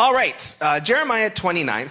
All right, uh, Jeremiah 29.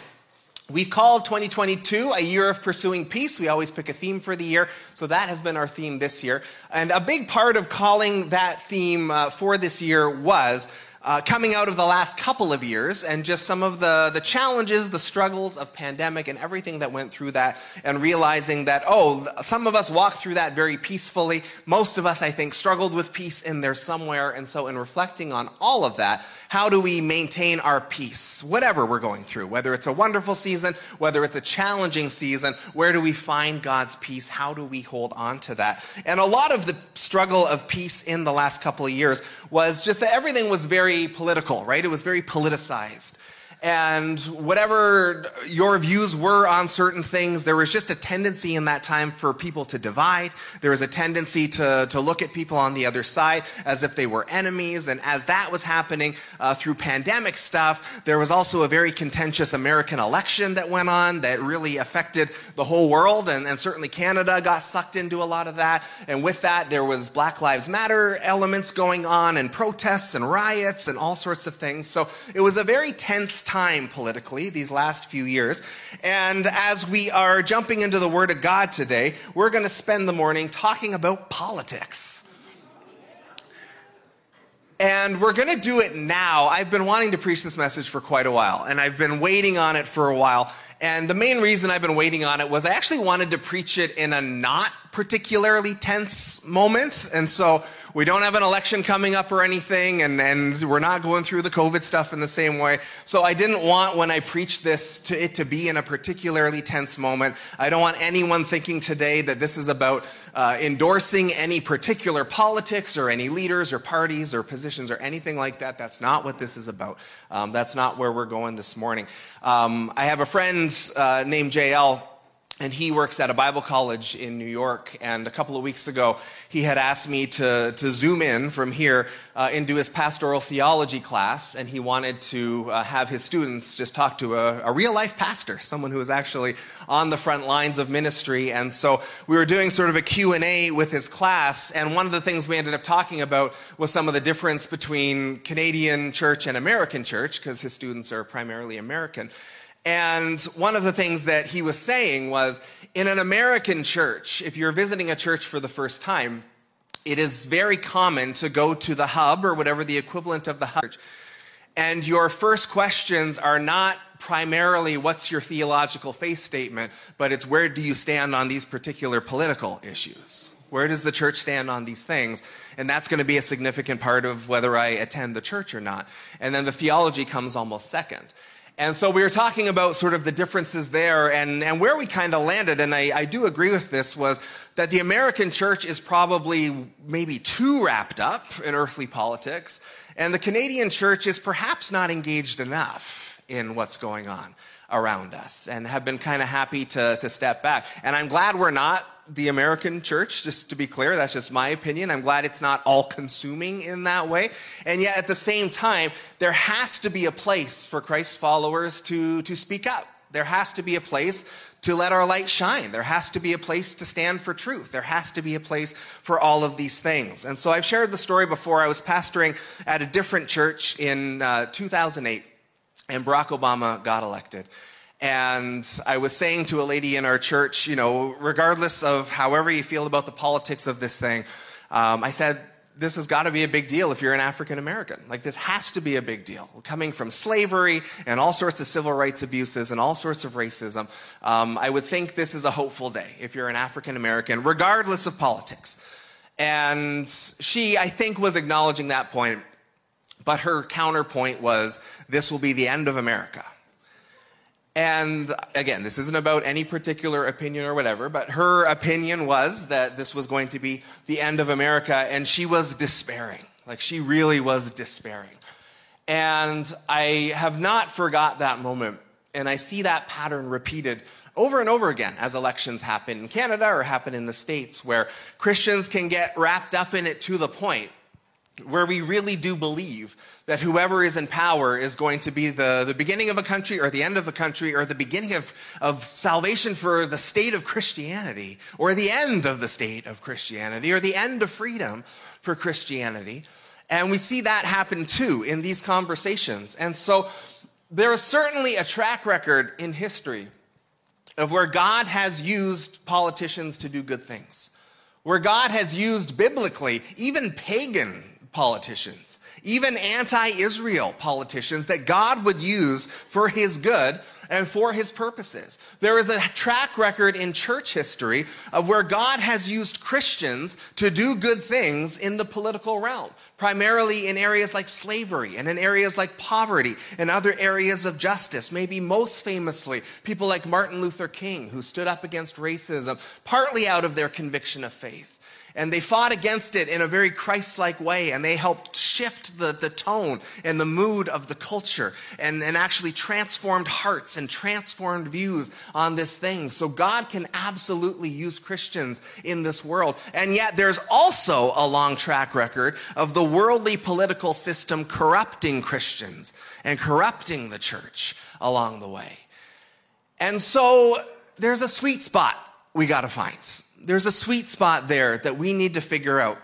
We've called 2022 a year of pursuing peace. We always pick a theme for the year, so that has been our theme this year. And a big part of calling that theme uh, for this year was uh, coming out of the last couple of years and just some of the, the challenges, the struggles of pandemic and everything that went through that, and realizing that, oh, some of us walked through that very peacefully. Most of us, I think, struggled with peace in there somewhere. And so, in reflecting on all of that, how do we maintain our peace, whatever we're going through, whether it's a wonderful season, whether it's a challenging season, where do we find God's peace? How do we hold on to that? And a lot of the struggle of peace in the last couple of years was just that everything was very political, right? It was very politicized and whatever your views were on certain things, there was just a tendency in that time for people to divide. There was a tendency to, to look at people on the other side as if they were enemies. And as that was happening uh, through pandemic stuff, there was also a very contentious American election that went on that really affected the whole world. And, and certainly Canada got sucked into a lot of that. And with that, there was Black Lives Matter elements going on and protests and riots and all sorts of things. So it was a very tense time politically these last few years. And as we are jumping into the Word of God today, we're going to spend the morning talking about politics. And we're going to do it now. I've been wanting to preach this message for quite a while, and I've been waiting on it for a while. And the main reason I've been waiting on it was I actually wanted to preach it in a not particularly tense moments. And so we don't have an election coming up or anything, and, and we're not going through the COVID stuff in the same way. So I didn't want when I preach this to it to be in a particularly tense moment. I don't want anyone thinking today that this is about uh, endorsing any particular politics or any leaders or parties or positions or anything like that. That's not what this is about. Um, that's not where we're going this morning. Um, I have a friend uh, named JL and he works at a Bible college in New York. And a couple of weeks ago, he had asked me to, to zoom in from here uh, into his pastoral theology class, and he wanted to uh, have his students just talk to a, a real life pastor, someone who is actually on the front lines of ministry. And so we were doing sort of a Q&A with his class, and one of the things we ended up talking about was some of the difference between Canadian church and American church, because his students are primarily American. And one of the things that he was saying was in an American church, if you're visiting a church for the first time, it is very common to go to the hub or whatever the equivalent of the hub. And your first questions are not primarily what's your theological faith statement, but it's where do you stand on these particular political issues? Where does the church stand on these things? And that's going to be a significant part of whether I attend the church or not. And then the theology comes almost second. And so we were talking about sort of the differences there and, and where we kind of landed. And I, I do agree with this was that the American church is probably maybe too wrapped up in earthly politics. And the Canadian church is perhaps not engaged enough in what's going on around us and have been kind of happy to, to step back. And I'm glad we're not the American church, just to be clear. That's just my opinion. I'm glad it's not all consuming in that way. And yet, at the same time, there has to be a place for Christ followers to, to speak up. There has to be a place to let our light shine. There has to be a place to stand for truth. There has to be a place for all of these things. And so I've shared the story before. I was pastoring at a different church in uh, 2008, and Barack Obama got elected. And I was saying to a lady in our church, you know, regardless of however you feel about the politics of this thing, um, I said, this has got to be a big deal if you're an African American. Like, this has to be a big deal. Coming from slavery and all sorts of civil rights abuses and all sorts of racism, um, I would think this is a hopeful day if you're an African American, regardless of politics. And she, I think, was acknowledging that point, but her counterpoint was this will be the end of America. And again, this isn't about any particular opinion or whatever, but her opinion was that this was going to be the end of America, and she was despairing. Like, she really was despairing. And I have not forgot that moment, and I see that pattern repeated over and over again as elections happen in Canada or happen in the States, where Christians can get wrapped up in it to the point where we really do believe that whoever is in power is going to be the, the beginning of a country or the end of a country or the beginning of, of salvation for the state of Christianity or the end of the state of Christianity or the end of freedom for Christianity. And we see that happen too in these conversations. And so there is certainly a track record in history of where God has used politicians to do good things, where God has used biblically even pagan politicians, even anti Israel politicians that God would use for his good and for his purposes. There is a track record in church history of where God has used Christians to do good things in the political realm, primarily in areas like slavery and in areas like poverty and other areas of justice. Maybe most famously, people like Martin Luther King, who stood up against racism, partly out of their conviction of faith and they fought against it in a very Christ-like way, and they helped shift the, the tone and the mood of the culture and, and actually transformed hearts and transformed views on this thing. So God can absolutely use Christians in this world. And yet there's also a long track record of the worldly political system corrupting Christians and corrupting the church along the way. And so there's a sweet spot we got to find there's a sweet spot there that we need to figure out.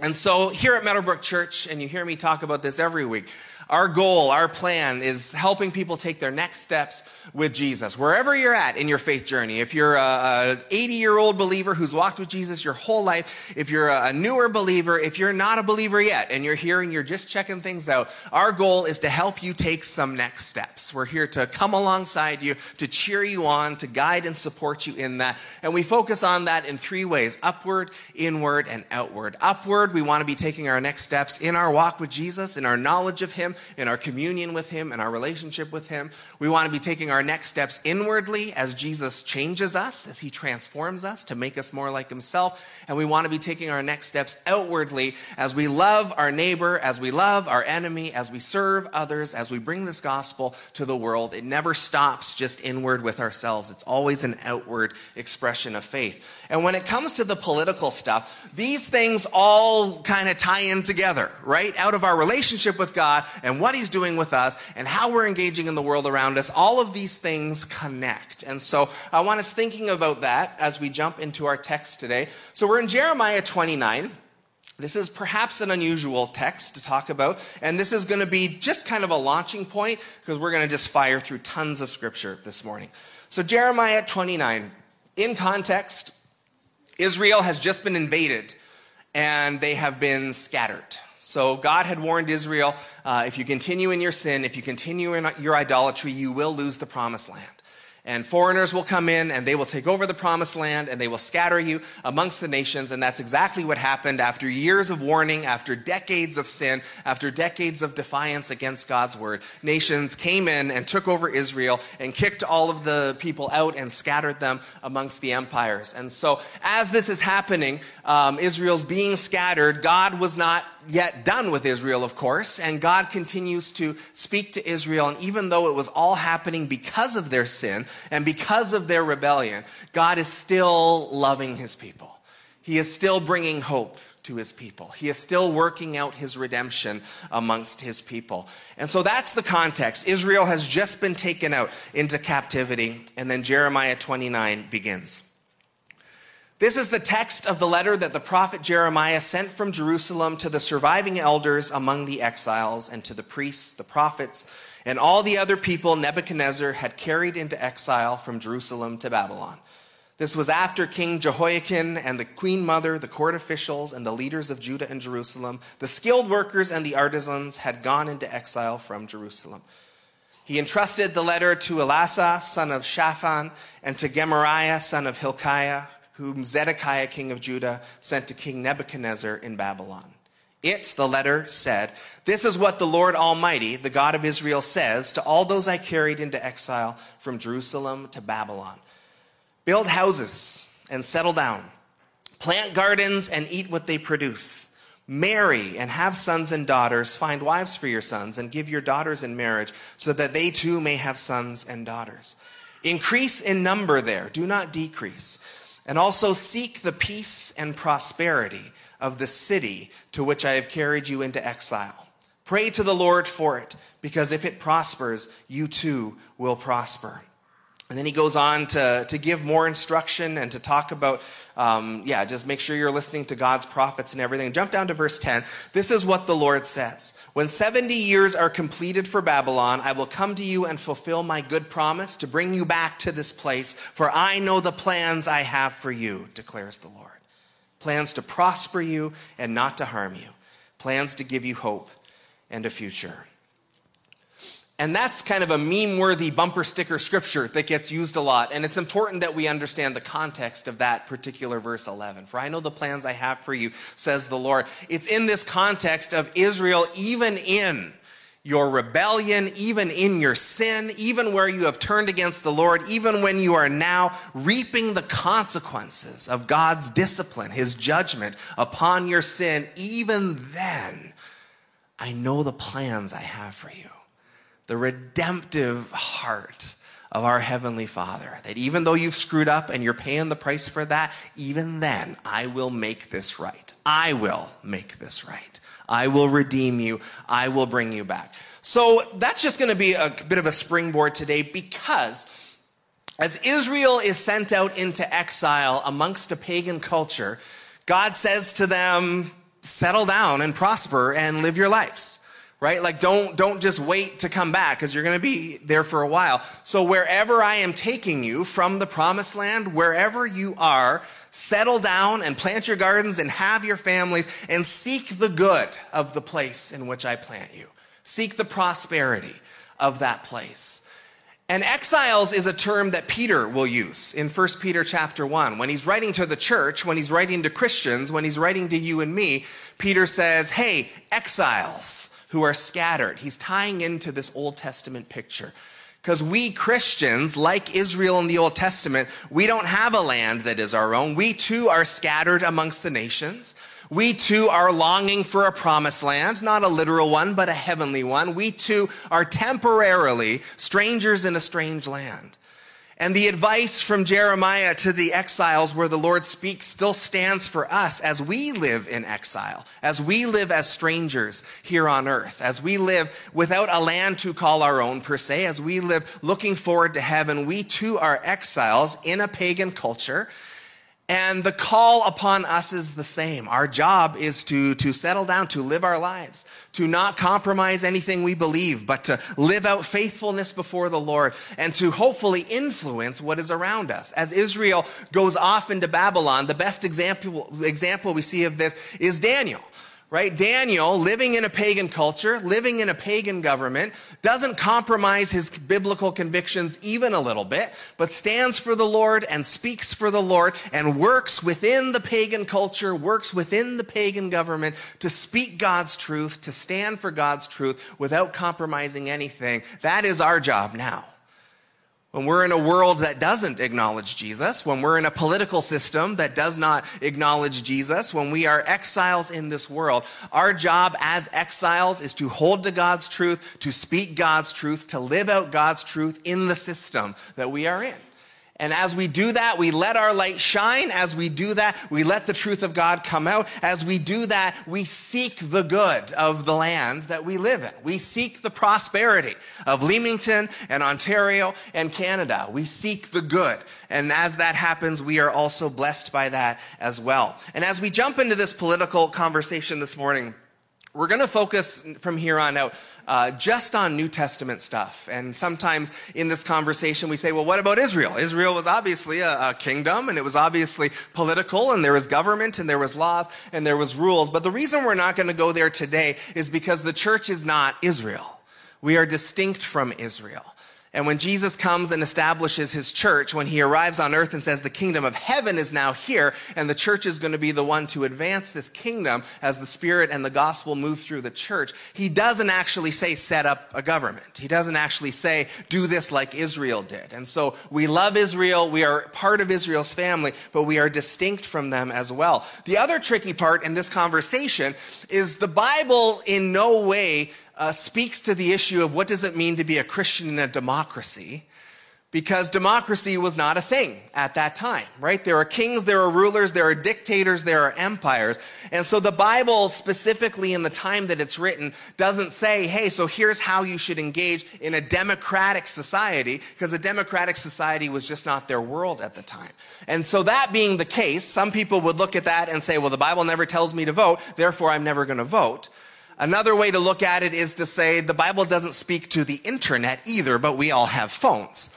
And so here at Meadowbrook Church, and you hear me talk about this every week, our goal, our plan is helping people take their next steps with Jesus. Wherever you're at in your faith journey, if you're a 80 year old believer who's walked with Jesus your whole life, if you're a newer believer, if you're not a believer yet and you're here and you're just checking things out, our goal is to help you take some next steps. We're here to come alongside you, to cheer you on, to guide and support you in that. And we focus on that in three ways upward, inward, and outward. Upward, we want to be taking our next steps in our walk with Jesus, in our knowledge of Him in our communion with Him, in our relationship with Him. We want to be taking our next steps inwardly as Jesus changes us, as He transforms us to make us more like Himself. And we want to be taking our next steps outwardly as we love our neighbor, as we love our enemy, as we serve others, as we bring this gospel to the world. It never stops just inward with ourselves, it's always an outward expression of faith. And when it comes to the political stuff, these things all kind of tie in together, right? Out of our relationship with God and what He's doing with us and how we're engaging in the world around us, all of these things connect. And so I want us thinking about that as we jump into our text today. So we're in Jeremiah 29. This is perhaps an unusual text to talk about, and this is going to be just kind of a launching point because we're going to just fire through tons of scripture this morning. So, Jeremiah 29, in context, Israel has just been invaded and they have been scattered. So God had warned Israel uh, if you continue in your sin, if you continue in your idolatry, you will lose the promised land and foreigners will come in and they will take over the promised land and they will scatter you amongst the nations. And that's exactly what happened after years of warning, after decades of sin, after decades of defiance against God's word. Nations came in and took over Israel and kicked all of the people out and scattered them amongst the empires. And so, as this is happening, um, Israel's being scattered, God was not yet done with Israel, of course, and God continues to speak to Israel. And even though it was all happening because of their sin and because of their rebellion, God is still loving his people. He is still bringing hope to his people. He is still working out his redemption amongst his people. And so that's the context. Israel has just been taken out into captivity, and then Jeremiah 29 begins. This is the text of the letter that the prophet Jeremiah sent from Jerusalem to the surviving elders among the exiles and to the priests, the prophets, and all the other people Nebuchadnezzar had carried into exile from Jerusalem to Babylon. This was after King Jehoiachin and the queen mother, the court officials, and the leaders of Judah and Jerusalem, the skilled workers and the artisans had gone into exile from Jerusalem. He entrusted the letter to Elasah, son of Shaphan, and to Gemariah, son of Hilkiah, whom Zedekiah, king of Judah, sent to King Nebuchadnezzar in Babylon. It, the letter, said, This is what the Lord Almighty, the God of Israel, says to all those I carried into exile from Jerusalem to Babylon Build houses and settle down, plant gardens and eat what they produce. Marry and have sons and daughters, find wives for your sons, and give your daughters in marriage, so that they too may have sons and daughters. Increase in number there, do not decrease and also seek the peace and prosperity of the city to which I have carried you into exile. Pray to the Lord for it, because if it prospers, you too will prosper. And then he goes on to, to give more instruction and to talk about, um, yeah, just make sure you're listening to God's prophets and everything. Jump down to verse 10. This is what the Lord says When 70 years are completed for Babylon, I will come to you and fulfill my good promise to bring you back to this place, for I know the plans I have for you, declares the Lord. Plans to prosper you and not to harm you, plans to give you hope and a future. And that's kind of a meme worthy bumper sticker scripture that gets used a lot. And it's important that we understand the context of that particular verse 11. For I know the plans I have for you, says the Lord. It's in this context of Israel, even in your rebellion, even in your sin, even where you have turned against the Lord, even when you are now reaping the consequences of God's discipline, his judgment upon your sin, even then, I know the plans I have for you the redemptive heart of our Heavenly Father. That even though you've screwed up and you're paying the price for that, even then, I will make this right. I will make this right. I will redeem you. I will bring you back. So that's just going to be a bit of a springboard today because as Israel is sent out into exile amongst a pagan culture, God says to them, settle down and prosper and live your lives right? Like don't don't just wait to come back because you're going to be there for a while. So wherever I am taking you from the promised land, wherever you are, settle down and plant your gardens and have your families and seek the good of the place in which I plant you. Seek the prosperity of that place. And exiles is a term that Peter will use in 1 Peter chapter 1. When he's writing to the church, when he's writing to Christians, when he's writing to you and me, Peter says, Hey, exiles who are scattered. He's tying into this Old Testament picture. Because we Christians, like Israel in the Old Testament, we don't have a land that is our own. We too are scattered amongst the nations. We too are longing for a promised land, not a literal one, but a heavenly one. We too are temporarily strangers in a strange land. And the advice from Jeremiah to the exiles where the Lord speaks still stands for us as we live in exile, as we live as strangers here on earth, as we live without a land to call our own per se, as we live looking forward to heaven. We too are exiles in a pagan culture and the call upon us is the same. Our job is to, to settle down, to live our lives, to not compromise anything we believe, but to live out faithfulness before the Lord and to hopefully influence what is around us. As Israel goes off into Babylon, the best example, example we see of this is Daniel right? Daniel, living in a pagan culture, living in a pagan government, doesn't compromise his biblical convictions even a little bit, but stands for the Lord and speaks for the Lord and works within the pagan culture, works within the pagan government to speak God's truth, to stand for God's truth without compromising anything. That is our job now. When we're in a world that doesn't acknowledge Jesus, when we're in a political system that does not acknowledge Jesus, when we are exiles in this world, our job as exiles is to hold to God's truth, to speak God's truth, to live out God's truth in the system that we are in. And as we do that, we let our light shine. As we do that, we let the truth of God come out. As we do that, we seek the good of the land that we live in. We seek the prosperity of Leamington and Ontario and Canada. We seek the good. And as that happens, we are also blessed by that as well. And as we jump into this political conversation this morning, we're going to focus from here on out uh, just on New Testament stuff. And sometimes in this conversation, we say, well, what about Israel? Israel was obviously a, a kingdom, and it was obviously political, and there was government, and there was laws, and there was rules. But the reason we're not going to go there today is because the church is not Israel. We are distinct from Israel. And when Jesus comes and establishes his church, when he arrives on earth and says the kingdom of heaven is now here, and the church is going to be the one to advance this kingdom as the Spirit and the gospel move through the church, he doesn't actually say set up a government. He doesn't actually say do this like Israel did. And so we love Israel, we are part of Israel's family, but we are distinct from them as well. The other tricky part in this conversation is the Bible in no way uh, speaks to the issue of what does it mean to be a Christian in a democracy. because democracy was not a thing at that time, right? There are kings, there are rulers, there are dictators, there are empires. And so the Bible, specifically in the time that it's written, doesn't say, hey, so here's how you should engage in a democratic society, because a democratic society was just not their world at the time. And so that being the case, some people would look at that and say, well, the Bible never tells me to vote, therefore I'm never going to vote. Another way to look at it is to say the Bible doesn't speak to the internet either, but we all have phones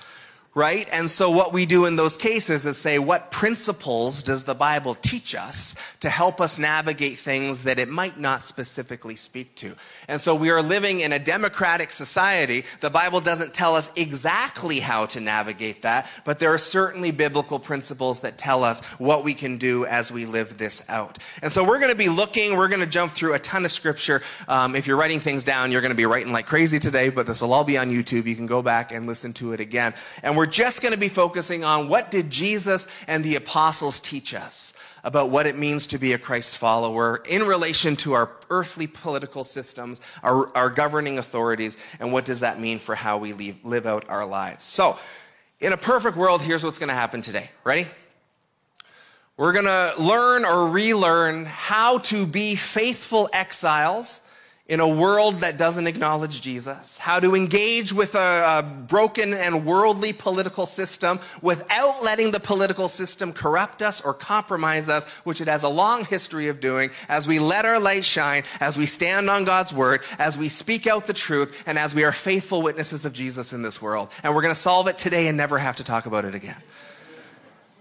right? And so what we do in those cases is say, what principles does the Bible teach us to help us navigate things that it might not specifically speak to? And so we are living in a democratic society. The Bible doesn't tell us exactly how to navigate that, but there are certainly biblical principles that tell us what we can do as we live this out. And so we're going to be looking, we're going to jump through a ton of scripture. Um, if you're writing things down, you're going to be writing like crazy today, but this will all be on YouTube. You can go back and listen to it again. And we're just going to be focusing on what did Jesus and the apostles teach us about what it means to be a Christ follower in relation to our earthly political systems, our, our governing authorities, and what does that mean for how we leave, live out our lives. So, in a perfect world, here's what's going to happen today. Ready? We're going to learn or relearn how to be faithful exiles in a world that doesn't acknowledge Jesus, how to engage with a, a, broken and worldly political system without letting the political system corrupt us or compromise us, which it has a long history of doing, as we let our light shine, as we stand on God's word, as we speak out the truth, and as we are faithful witnesses of Jesus in this world. And we're going to solve it today and never have to talk about it again.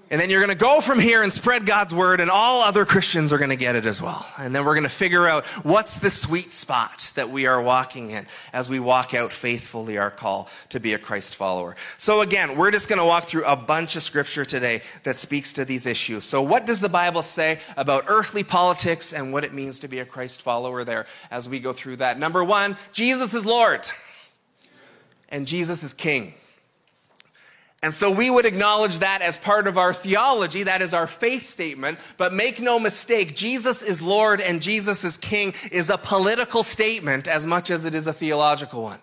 And then you're going to go from here and spread God's word, and all other Christians are going to get it as well. And then we're going to figure out what's the sweet spot that we are walking in as we walk out faithfully our call to be a Christ follower. So, again, we're just going to walk through a bunch of scripture today that speaks to these issues. So, what does the Bible say about earthly politics and what it means to be a Christ follower there as we go through that? Number one, Jesus is Lord, and Jesus is King. And so we would acknowledge that as part of our theology, that is our faith statement. But make no mistake, Jesus is Lord and Jesus is King is a political statement as much as it is a theological one.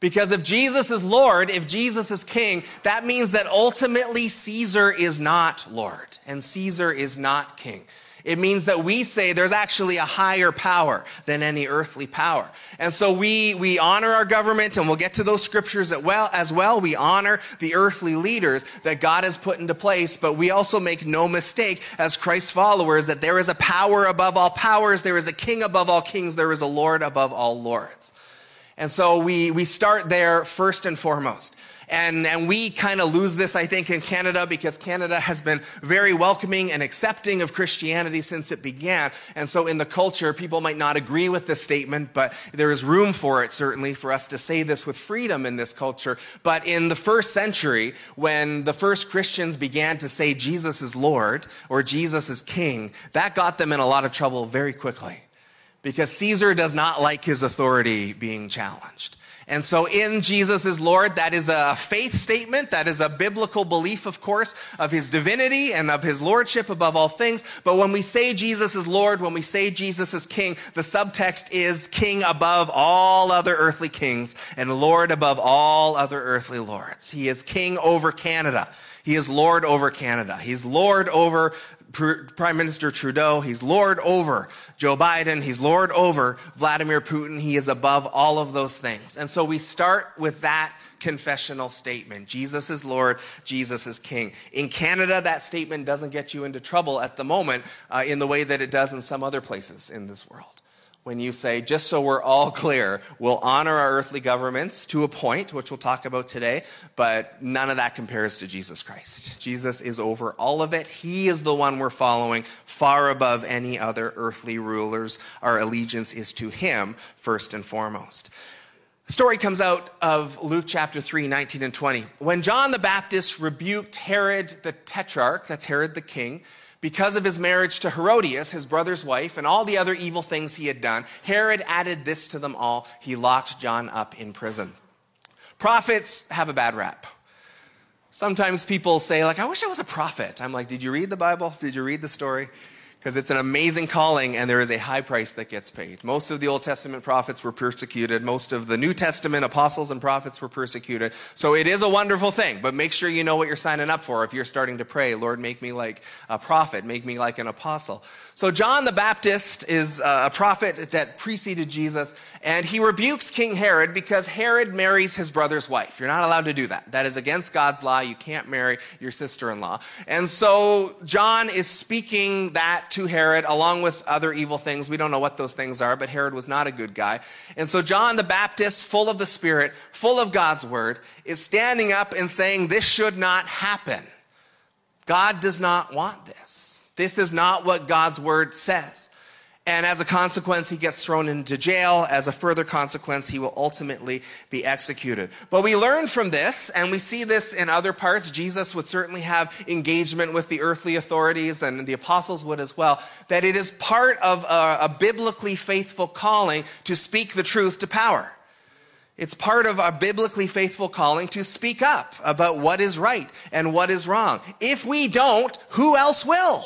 Because if Jesus is Lord, if Jesus is King, that means that ultimately Caesar is not Lord and Caesar is not King. It means that we say there's actually a higher power than any earthly power. And so we, we honor our government, and we'll get to those scriptures as well, as well. We honor the earthly leaders that God has put into place, but we also make no mistake as Christ followers that there is a power above all powers, there is a king above all kings, there is a Lord above all lords. And so we, we start there first and foremost. And, and we kind of lose this, I think, in Canada because Canada has been very welcoming and accepting of Christianity since it began. And so in the culture, people might not agree with this statement, but there is room for it, certainly, for us to say this with freedom in this culture. But in the first century, when the first Christians began to say Jesus is Lord or Jesus is King, that got them in a lot of trouble very quickly because Caesar does not like his authority being challenged. And so in Jesus is Lord, that is a faith statement. That is a biblical belief, of course, of his divinity and of his lordship above all things. But when we say Jesus is Lord, when we say Jesus is King, the subtext is King above all other earthly kings and Lord above all other earthly lords. He is King over Canada. He is Lord over Canada. He's Lord over Prime Minister Trudeau. He's Lord over Joe Biden. He's Lord over Vladimir Putin. He is above all of those things. And so we start with that confessional statement Jesus is Lord, Jesus is King. In Canada, that statement doesn't get you into trouble at the moment uh, in the way that it does in some other places in this world when you say, just so we're all clear, we'll honor our earthly governments to a point, which we'll talk about today, but none of that compares to Jesus Christ. Jesus is over all of it. He is the one we're following far above any other earthly rulers. Our allegiance is to him first and foremost. Story comes out of Luke chapter 3, 19 and 20. When John the Baptist rebuked Herod the tetrarch, that's Herod the king, because of his marriage to Herodias, his brother's wife, and all the other evil things he had done, Herod added this to them all. He locked John up in prison. Prophets have a bad rap. Sometimes people say, like, I wish I was a prophet. I'm like, did you read the Bible? Did you read the story? Because it's an amazing calling and there is a high price that gets paid. Most of the Old Testament prophets were persecuted. Most of the New Testament apostles and prophets were persecuted. So it is a wonderful thing, but make sure you know what you're signing up for if you're starting to pray, Lord, make me like a prophet, make me like an apostle. So John the Baptist is uh, a prophet that preceded Jesus, and he rebukes King Herod because Herod marries his brother's wife. You're not allowed to do that. That is against God's law. You can't marry your sister-in-law. And so John is speaking that to Herod along with other evil things. We don't know what those things are, but Herod was not a good guy. And so John the Baptist, full of the Spirit, full of God's word, is standing up and saying this should not happen. God does not want this. This is not what God's word says. And as a consequence, he gets thrown into jail. As a further consequence, he will ultimately be executed. But we learn from this, and we see this in other parts. Jesus would certainly have engagement with the earthly authorities, and the apostles would as well, that it is part of a, a biblically faithful calling to speak the truth to power. It's part of our biblically faithful calling to speak up about what is right and what is wrong. If we don't, who else will?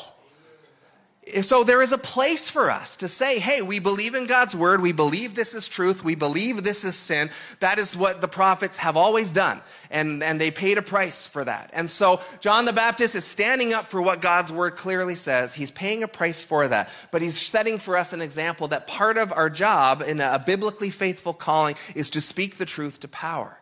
So there is a place for us to say, hey, we believe in God's word. We believe this is truth. We believe this is sin. That is what the prophets have always done. And, and they paid a price for that. And so John the Baptist is standing up for what God's word clearly says. He's paying a price for that. But he's setting for us an example that part of our job in a biblically faithful calling is to speak the truth to power.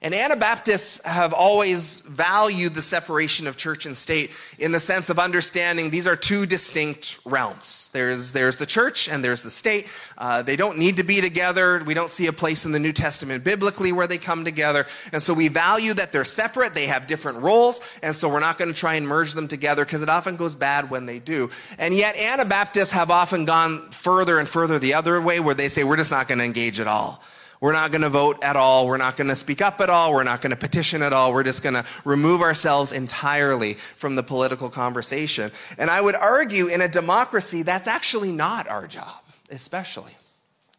And Anabaptists have always valued the separation of church and state in the sense of understanding these are two distinct realms. There's, there's the church and there's the state. Uh, they don't need to be together. We don't see a place in the New Testament biblically where they come together. And so we value that they're separate. They have different roles. And so we're not going to try and merge them together because it often goes bad when they do. And yet Anabaptists have often gone further and further the other way where they say we're just not going to engage at all. We're not going to vote at all. We're not going to speak up at all. We're not going to petition at all. We're just going to remove ourselves entirely from the political conversation. And I would argue in a democracy, that's actually not our job, especially.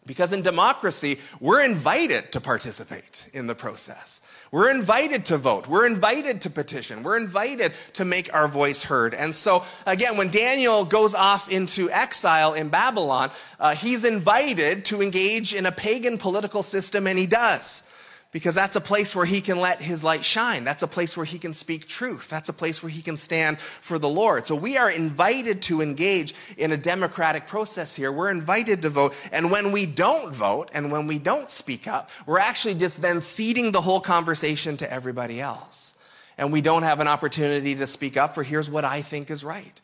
Because in democracy, we're invited to participate in the process. We're invited to vote. We're invited to petition. We're invited to make our voice heard. And so, again, when Daniel goes off into exile in Babylon, uh, he's invited to engage in a pagan political system, and he does because that's a place where he can let his light shine. That's a place where he can speak truth. That's a place where he can stand for the Lord. So we are invited to engage in a democratic process here. We're invited to vote. And when we don't vote and when we don't speak up, we're actually just then ceding the whole conversation to everybody else. And we don't have an opportunity to speak up for here's what I think is right.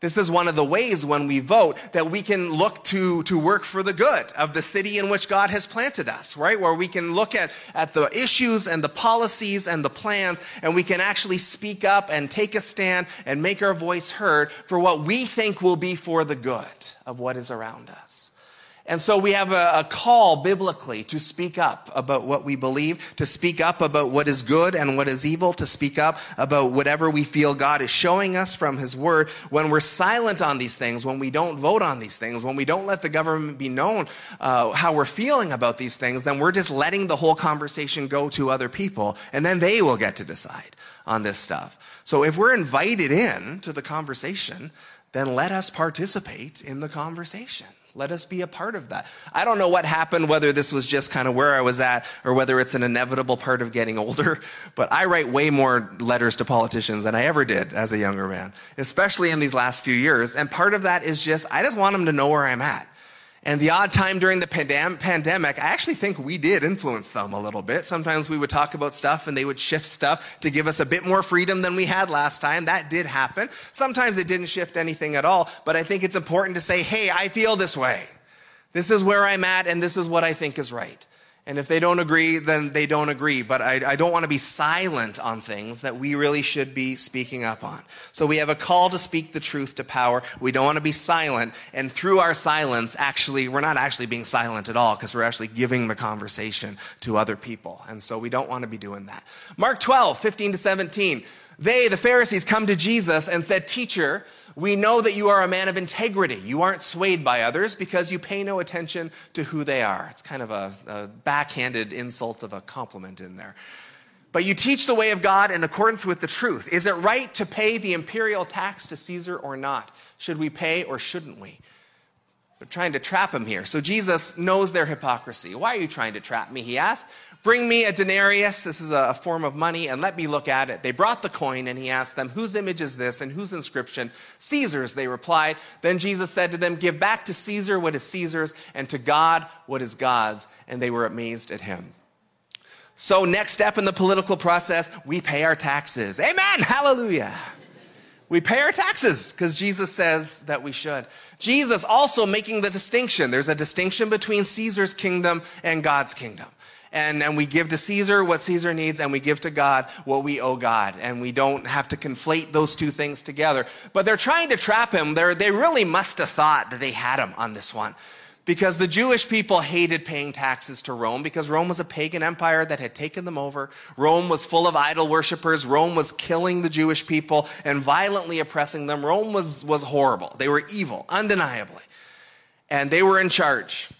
This is one of the ways when we vote that we can look to, to work for the good of the city in which God has planted us, right? Where we can look at, at the issues and the policies and the plans, and we can actually speak up and take a stand and make our voice heard for what we think will be for the good of what is around us. And so we have a, a, call biblically to speak up about what we believe, to speak up about what is good and what is evil, to speak up about whatever we feel God is showing us from His Word. When we're silent on these things, when we don't vote on these things, when we don't let the government be known uh, how we're feeling about these things, then we're just letting the whole conversation go to other people, and then they will get to decide on this stuff. So if we're invited in to the conversation, then let us participate in the conversation. Let us be a part of that. I don't know what happened, whether this was just kind of where I was at or whether it's an inevitable part of getting older, but I write way more letters to politicians than I ever did as a younger man, especially in these last few years. And part of that is just, I just want them to know where I'm at. And the odd time during the pandemic, I actually think we did influence them a little bit. Sometimes we would talk about stuff and they would shift stuff to give us a bit more freedom than we had last time. That did happen. Sometimes it didn't shift anything at all, but I think it's important to say, hey, I feel this way. This is where I'm at and this is what I think is right. And if they don't agree, then they don't agree. But I, I, don't want to be silent on things that we really should be speaking up on. So we have a call to speak the truth to power. We don't want to be silent. And through our silence, actually, we're not actually being silent at all because we're actually giving the conversation to other people. And so we don't want to be doing that. Mark 12, 15 to 17. They, the Pharisees, come to Jesus and said, Teacher, we know that you are a man of integrity. You aren't swayed by others because you pay no attention to who they are. It's kind of a, a backhanded insult of a compliment in there. but you teach the way of God in accordance with the truth. Is it right to pay the imperial tax to Caesar or not? Should we pay or shouldn't we? They're trying to trap him here. So Jesus knows their hypocrisy. Why are you trying to trap me? He asked. Bring me a denarius. This is a form of money, and let me look at it. They brought the coin, and he asked them, Whose image is this, and whose inscription? Caesar's, they replied. Then Jesus said to them, Give back to Caesar what is Caesar's, and to God what is God's. And they were amazed at him. So, next step in the political process, we pay our taxes. Amen. Hallelujah. We pay our taxes because Jesus says that we should. Jesus also making the distinction. There's a distinction between Caesar's kingdom and God's kingdom. And, and we give to Caesar what Caesar needs, and we give to God what we owe God. And we don't have to conflate those two things together. But they're trying to trap him. They're, they really must have thought that they had him on this one because the Jewish people hated paying taxes to Rome because Rome was a pagan empire that had taken them over. Rome was full of idol worshippers. Rome was killing the Jewish people and violently oppressing them. Rome was, was horrible. They were evil, undeniably. And they were in charge.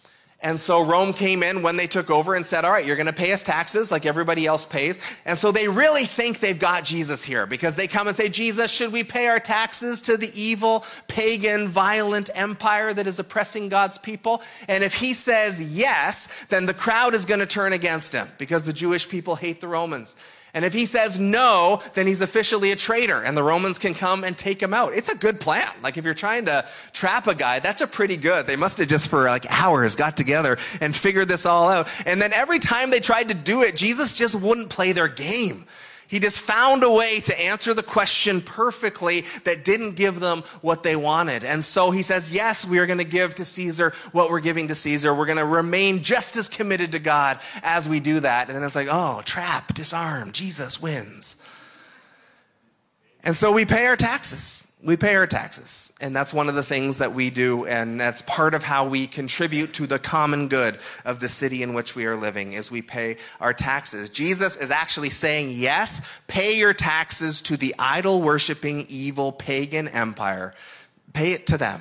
And so Rome came in when they took over and said, All right, you're going to pay us taxes like everybody else pays. And so they really think they've got Jesus here because they come and say, Jesus, should we pay our taxes to the evil, pagan, violent empire that is oppressing God's people? And if he says yes, then the crowd is going to turn against him because the Jewish people hate the Romans. And if he says no, then he's officially a traitor and the Romans can come and take him out. It's a good plan. Like if you're trying to trap a guy, that's a pretty good. They must have just for like hours got together and figured this all out. And then every time they tried to do it, Jesus just wouldn't play their game. He just found a way to answer the question perfectly that didn't give them what they wanted. And so he says, Yes, we are going to give to Caesar what we're giving to Caesar. We're going to remain just as committed to God as we do that. And then it's like, Oh, trap, disarm, Jesus wins. And so we pay our taxes we pay our taxes and that's one of the things that we do and that's part of how we contribute to the common good of the city in which we are living is we pay our taxes. Jesus is actually saying yes pay your taxes to the idol worshiping evil pagan empire. Pay it to them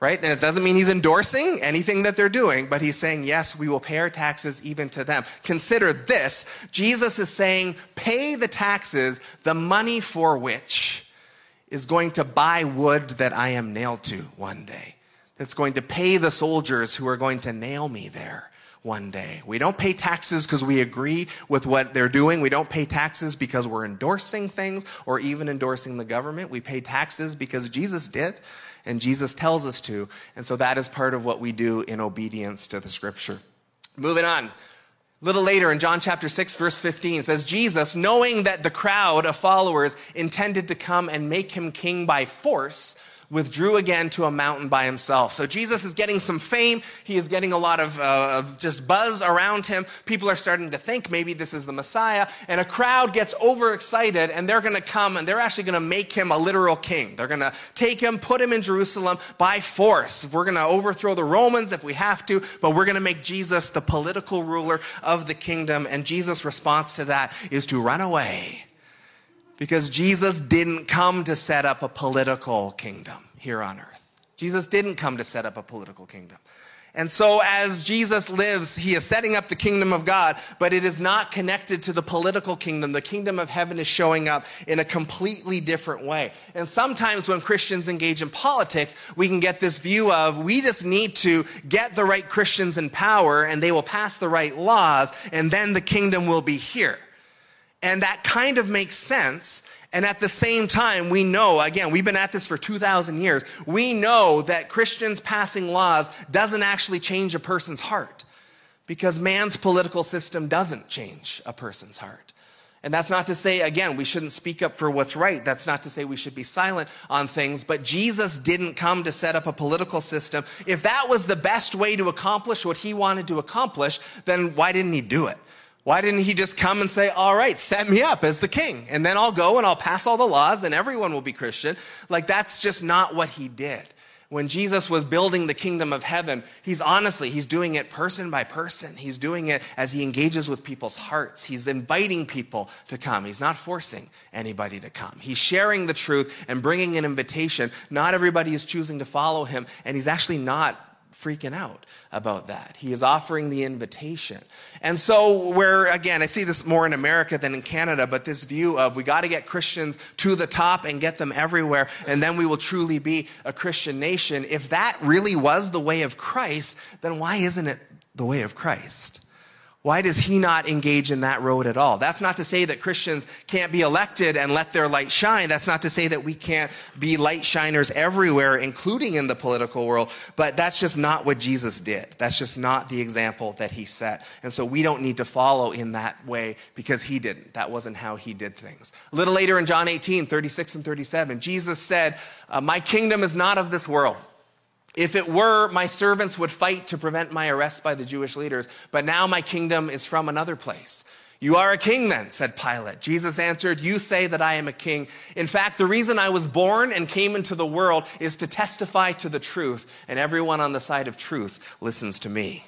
right? And it doesn't mean he's endorsing anything that they're doing but he's saying yes we will pay our taxes even to them. Consider this. Jesus is saying pay the taxes the money for which is going to buy wood that I am nailed to one day. That's going to pay the soldiers who are going to nail me there one day. We don't pay taxes because we agree with what they're doing. We don't pay taxes because we're endorsing things or even endorsing the government. We pay taxes because Jesus did and Jesus tells us to. And so that is part of what we do in obedience to the scripture. Moving on little later in John chapter 6, verse 15, says, Jesus, knowing that the crowd of followers intended to come and make him king by force, withdrew again to a mountain by himself. So Jesus is getting some fame. He is getting a lot of, uh, of, just buzz around him. People are starting to think maybe this is the Messiah. And a crowd gets overexcited and they're going to come and they're actually going to make him a literal king. They're going to take him, put him in Jerusalem by force. We're going to overthrow the Romans if we have to, but we're going to make Jesus the political ruler of the kingdom. And Jesus' response to that is to run away because Jesus didn't come to set up a political kingdom here on earth. Jesus didn't come to set up a political kingdom. And so, as Jesus lives, he is setting up the kingdom of God, but it is not connected to the political kingdom. The kingdom of heaven is showing up in a completely different way. And sometimes when Christians engage in politics, we can get this view of we just need to get the right Christians in power and they will pass the right laws, and then the kingdom will be here. And that kind of makes sense. And at the same time, we know, again, we've been at this for 2,000 years. We know that Christians passing laws doesn't actually change a person's heart because man's political system doesn't change a person's heart. And that's not to say, again, we shouldn't speak up for what's right. That's not to say we should be silent on things. But Jesus didn't come to set up a political system. If that was the best way to accomplish what he wanted to accomplish, then why didn't he do it? Why didn't he just come and say, All right, set me up as the king, and then I'll go and I'll pass all the laws and everyone will be Christian? Like, that's just not what he did. When Jesus was building the kingdom of heaven, he's honestly, he's doing it person by person. He's doing it as he engages with people's hearts. He's inviting people to come. He's not forcing anybody to come. He's sharing the truth and bringing an invitation. Not everybody is choosing to follow him, and he's actually not freaking out about that. He is offering the invitation. And so, where again, I see this more in America than in Canada, but this view of we got to get Christians to the top and get them everywhere, and then we will truly be a Christian nation. If that really was the way of Christ, then why isn't it the way of Christ? Why does he not engage in that road at all? That's not to say that Christians can't be elected and let their light shine. That's not to say that we can't be light shiners everywhere, including in the political world. But that's just not what Jesus did. That's just not the example that he set. And so we don't need to follow in that way because he didn't. That wasn't how he did things. A little later in John 18, 36 and 37, Jesus said, uh, My kingdom is not of this world. If it were, my servants would fight to prevent my arrest by the Jewish leaders, but now my kingdom is from another place. You are a king then, said Pilate. Jesus answered, You say that I am a king. In fact, the reason I was born and came into the world is to testify to the truth, and everyone on the side of truth listens to me.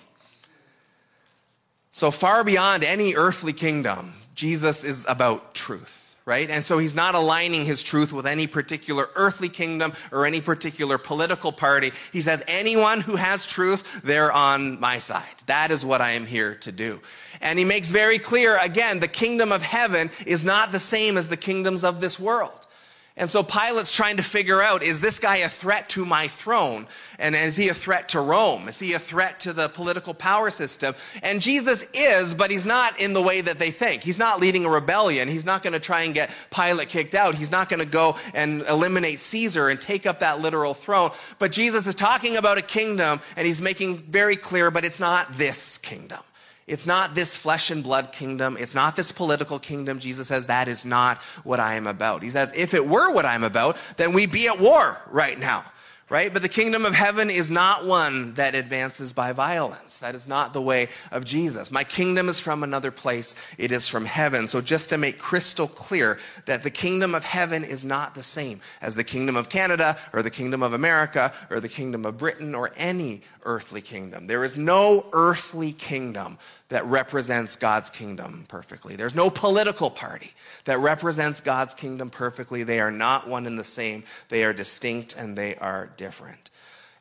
So far beyond any earthly kingdom, Jesus is about truth right? And so he's not aligning his truth with any particular earthly kingdom or any particular political party. He says, anyone who has truth, they're on my side. That is what I am here to do. And he makes very clear, again, the kingdom of heaven is not the same as the kingdoms of this world. And so Pilate's trying to figure out is this guy a threat to my throne? And is he a threat to Rome? Is he a threat to the political power system? And Jesus is, but he's not in the way that they think. He's not leading a rebellion. He's not going to try and get Pilate kicked out. He's not going to go and eliminate Caesar and take up that literal throne. But Jesus is talking about a kingdom, and he's making very clear, but it's not this kingdom. It's not this flesh and blood kingdom. It's not this political kingdom. Jesus says that is not what I am about. He says, if it were what I'm about, then we'd be at war right now right? But the kingdom of heaven is not one that advances by violence. That is not the way of Jesus. My kingdom is from another place, it is from heaven. So, just to make crystal clear that the kingdom of heaven is not the same as the kingdom of Canada or the kingdom of America or the kingdom of Britain or any earthly kingdom. There is no earthly kingdom that represents God's kingdom perfectly. There's no political party that represents God's kingdom perfectly. They are not one and the same, they are distinct and they are different.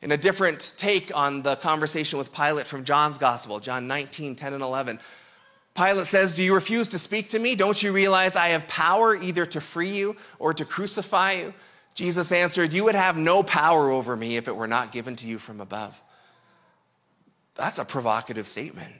In a different take on the conversation with Pilate from John's gospel, John 19, 10 and 11, Pilate says, Do you refuse to speak to me? Don't you realize I have power either to free you or to crucify you? Jesus answered, You would have no power over me if it were not given to you from above. That's a provocative statement.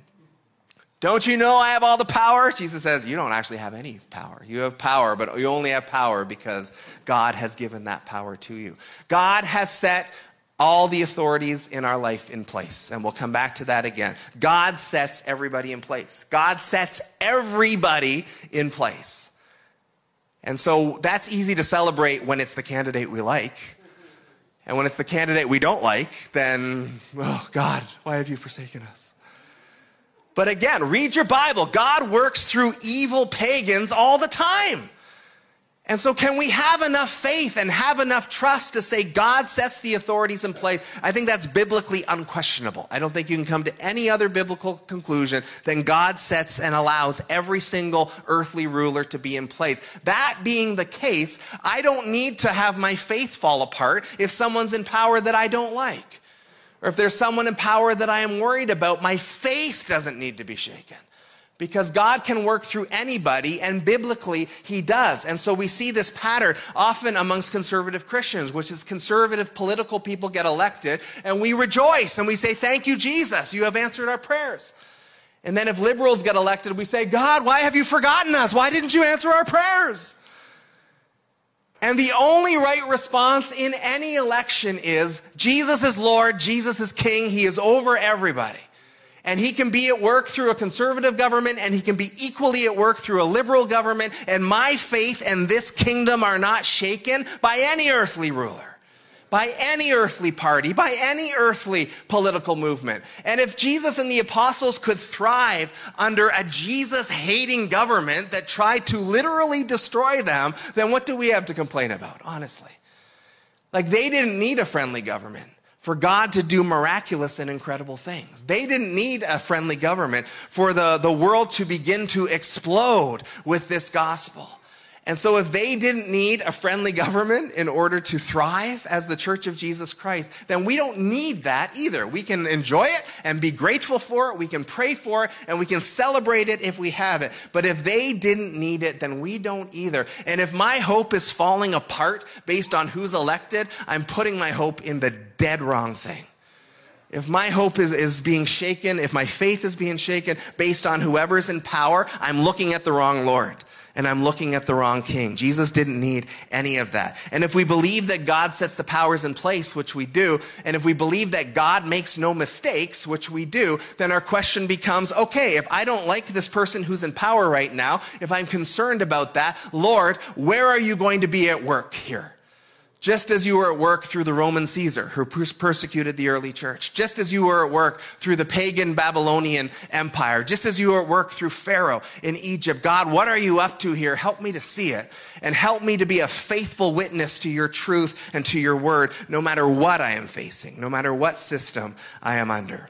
Don't you know I have all the power? Jesus says, You don't actually have any power. You have power, but you only have power because God has given that power to you. God has set all the authorities in our life in place. And we'll come back to that again. God sets everybody in place. God sets everybody in place. And so that's easy to celebrate when it's the candidate we like. And when it's the candidate we don't like, then, oh God, why have you forsaken us? But again, read your Bible. God works through evil pagans all the time. And so, can we have enough faith and have enough trust to say God sets the authorities in place? I think that's biblically unquestionable. I don't think you can come to any other biblical conclusion than God sets and allows every single earthly ruler to be in place. That being the case, I don't need to have my faith fall apart if someone's in power that I don't like or if there's someone in power that I am worried about, my faith doesn't need to be shaken. Because God can work through anybody, and biblically, He does. And so we see this pattern often amongst conservative Christians, which is conservative political people get elected, and we rejoice and we say, Thank you, Jesus, you have answered our prayers. And then if liberals get elected, we say, God, why have you forgotten us? Why didn't you answer our prayers? And the only right response in any election is Jesus is Lord, Jesus is King, He is over everybody. And He can be at work through a conservative government, and He can be equally at work through a liberal government. And my faith and this kingdom are not shaken by any earthly ruler by any earthly party, by any earthly political movement. And if Jesus and the apostles could thrive under a Jesus hating government that tried to literally destroy them, then what do we have to complain about, honestly? Like they didn't need a friendly government for God to do miraculous and incredible things. They didn't need a friendly government for the, the world to begin to explode with this gospel. And so, if they didn't need a friendly government in order to thrive as the church of Jesus Christ, then we don't need that either. We can enjoy it and be grateful for it. We can pray for it and we can celebrate it if we have it. But if they didn't need it, then we don't either. And if my hope is falling apart based on who's elected, I'm putting my hope in the dead wrong thing. If my hope is, is being shaken, if my faith is being shaken based on whoever's in power, I'm looking at the wrong Lord and I'm looking at the wrong king. Jesus didn't need any of that. And if we believe that God sets the powers in place, which we do, and if we believe that God makes no mistakes, which we do, then our question becomes, okay, if I don't like this person who's in power right now, if I'm concerned about that, Lord, where are you going to be at work here? Just as you were at work through the Roman Caesar who persecuted the early church, just as you were at work through the pagan Babylonian empire, just as you were at work through Pharaoh in Egypt, God, what are you up to here? Help me to see it and help me to be a faithful witness to your truth and to your word, no matter what I am facing, no matter what system I am under.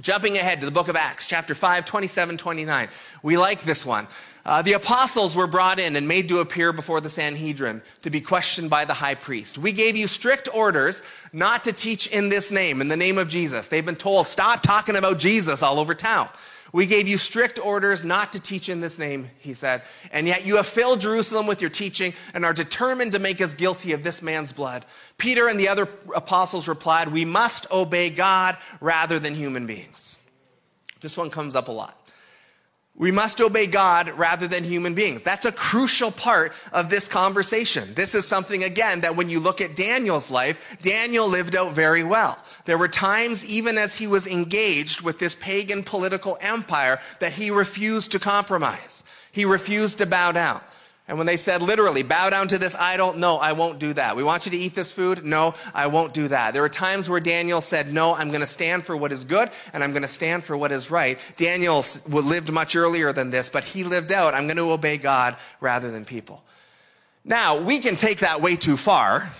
Jumping ahead to the book of Acts, chapter 5, 27, 29. We like this one. Uh, the apostles were brought in and made to appear before the Sanhedrin to be questioned by the high priest. We gave you strict orders not to teach in this name, in the name of Jesus. They've been told, stop talking about Jesus all over town. We gave you strict orders not to teach in this name, he said, and yet you have filled Jerusalem with your teaching and are determined to make us guilty of this man's blood. Peter and the other apostles replied, We must obey God rather than human beings. This one comes up a lot. We must obey God rather than human beings. That's a crucial part of this conversation. This is something, again, that when you look at Daniel's life, Daniel lived out very well. There were times, even as he was engaged with this pagan political empire, that he refused to compromise. He refused to bow down. And when they said literally, bow down to this idol, no, I won't do that. We want you to eat this food, no, I won't do that. There were times where Daniel said, no, I'm going to stand for what is good and I'm going to stand for what is right. Daniel lived much earlier than this, but he lived out, I'm going to obey God rather than people. Now, we can take that way too far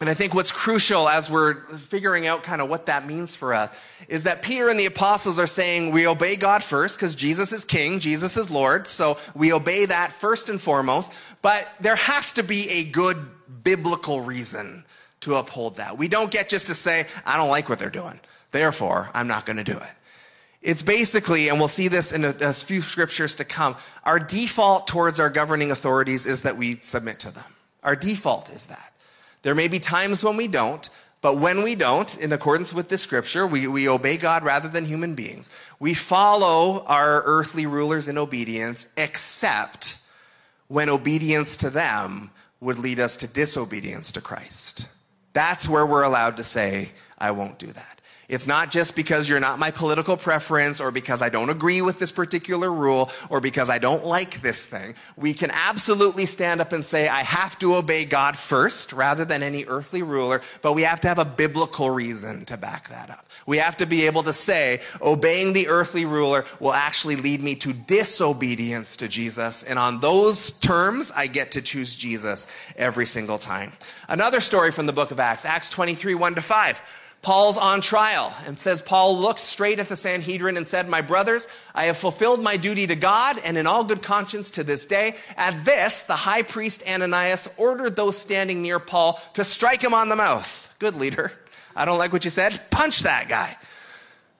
and I think what's crucial as we're figuring out kind of what that means for us is that Peter and the apostles are saying we obey God first because Jesus is king, Jesus is Lord. So we obey that first and foremost. But there has to be a good biblical reason to uphold that. We don't get just to say, I don't like what they're doing. Therefore, I'm not going to do it. It's basically, and we'll see this in a, a few scriptures to come, our default towards our governing authorities is that we submit to them. Our default is that. There may be times when we don't, but when we don't, in accordance with this scripture, we, we obey God rather than human beings. We follow our earthly rulers in obedience, except when obedience to them would lead us to disobedience to Christ. That's where we're allowed to say, I won't do that. It's not just because you're not my political preference or because I don't agree with this particular rule or because I don't like this thing. We can absolutely stand up and say, I have to obey God first rather than any earthly ruler, but we have to have a biblical reason to back that up. We have to be able to say, obeying the earthly ruler will actually lead me to disobedience to Jesus. And on those terms, I get to choose Jesus every single time. Another story from the book of Acts, Acts 23, 1 to 5. Paul's on trial and says, Paul looked straight at the Sanhedrin and said, My brothers, I have fulfilled my duty to God and in all good conscience to this day. At this, the high priest Ananias ordered those standing near Paul to strike him on the mouth. Good leader. I don't like what you said. Punch that guy.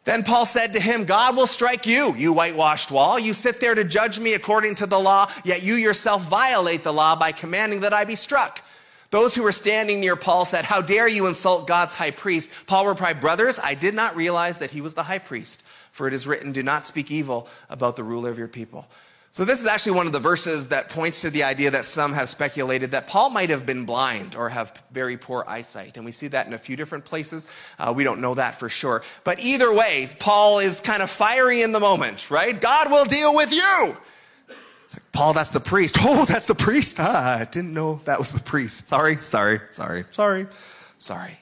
Then Paul said to him, God will strike you, you whitewashed wall. You sit there to judge me according to the law, yet you yourself violate the law by commanding that I be struck. Those who were standing near Paul said, How dare you insult God's high priest? Paul replied, Brothers, I did not realize that he was the high priest, for it is written, Do not speak evil about the ruler of your people. So, this is actually one of the verses that points to the idea that some have speculated that Paul might have been blind or have very poor eyesight. And we see that in a few different places. Uh, we don't know that for sure. But either way, Paul is kind of fiery in the moment, right? God will deal with you. Paul, that's the priest. Oh, that's the priest. Ah, I didn't know that was the priest. Sorry, sorry, sorry, sorry, sorry.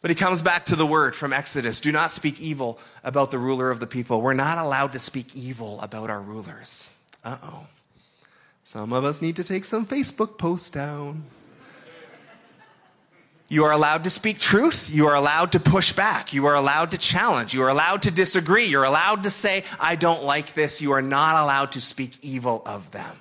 But he comes back to the word from Exodus do not speak evil about the ruler of the people. We're not allowed to speak evil about our rulers. Uh oh. Some of us need to take some Facebook posts down. You are allowed to speak truth. You are allowed to push back. You are allowed to challenge. You are allowed to disagree. You're allowed to say, I don't like this. You are not allowed to speak evil of them.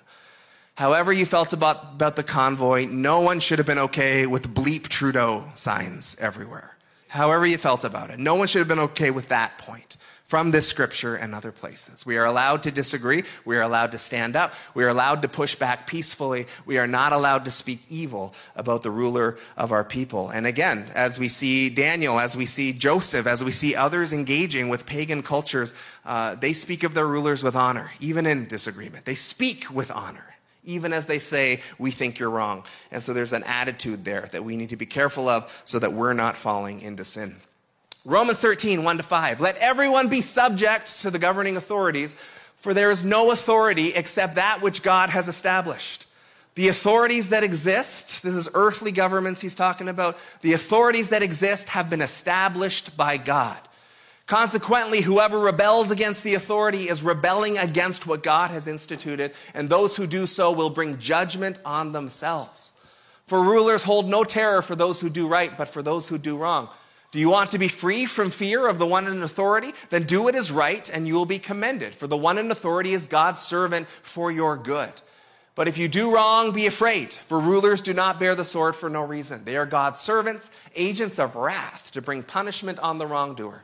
However, you felt about, about the convoy, no one should have been okay with bleep Trudeau signs everywhere. However, you felt about it, no one should have been okay with that point from this scripture and other places. We are allowed to disagree. We are allowed to stand up. We are allowed to push back peacefully. We are not allowed to speak evil about the ruler of our people. And again, as we see Daniel, as we see Joseph, as we see others engaging with pagan cultures, uh, they speak of their rulers with honor, even in disagreement. They speak with honor even as they say, we think you're wrong. And so there's an attitude there that we need to be careful of so that we're not falling into sin. Romans 13, 1 to 5. Let everyone be subject to the governing authorities, for there is no authority except that which God has established. The authorities that exist, this is earthly governments he's talking about, the authorities that exist have been established by God. Consequently, whoever rebels against the authority is rebelling against what God has instituted, and those who do so will bring judgment on themselves. For rulers hold no terror for those who do right, but for those who do wrong. Do you want to be free from fear of the one in authority? Then do what is right, and you will be commended. For the one in authority is God's servant for your good. But if you do wrong, be afraid, for rulers do not bear the sword for no reason. They are God's servants, agents of wrath, to bring punishment on the wrongdoer.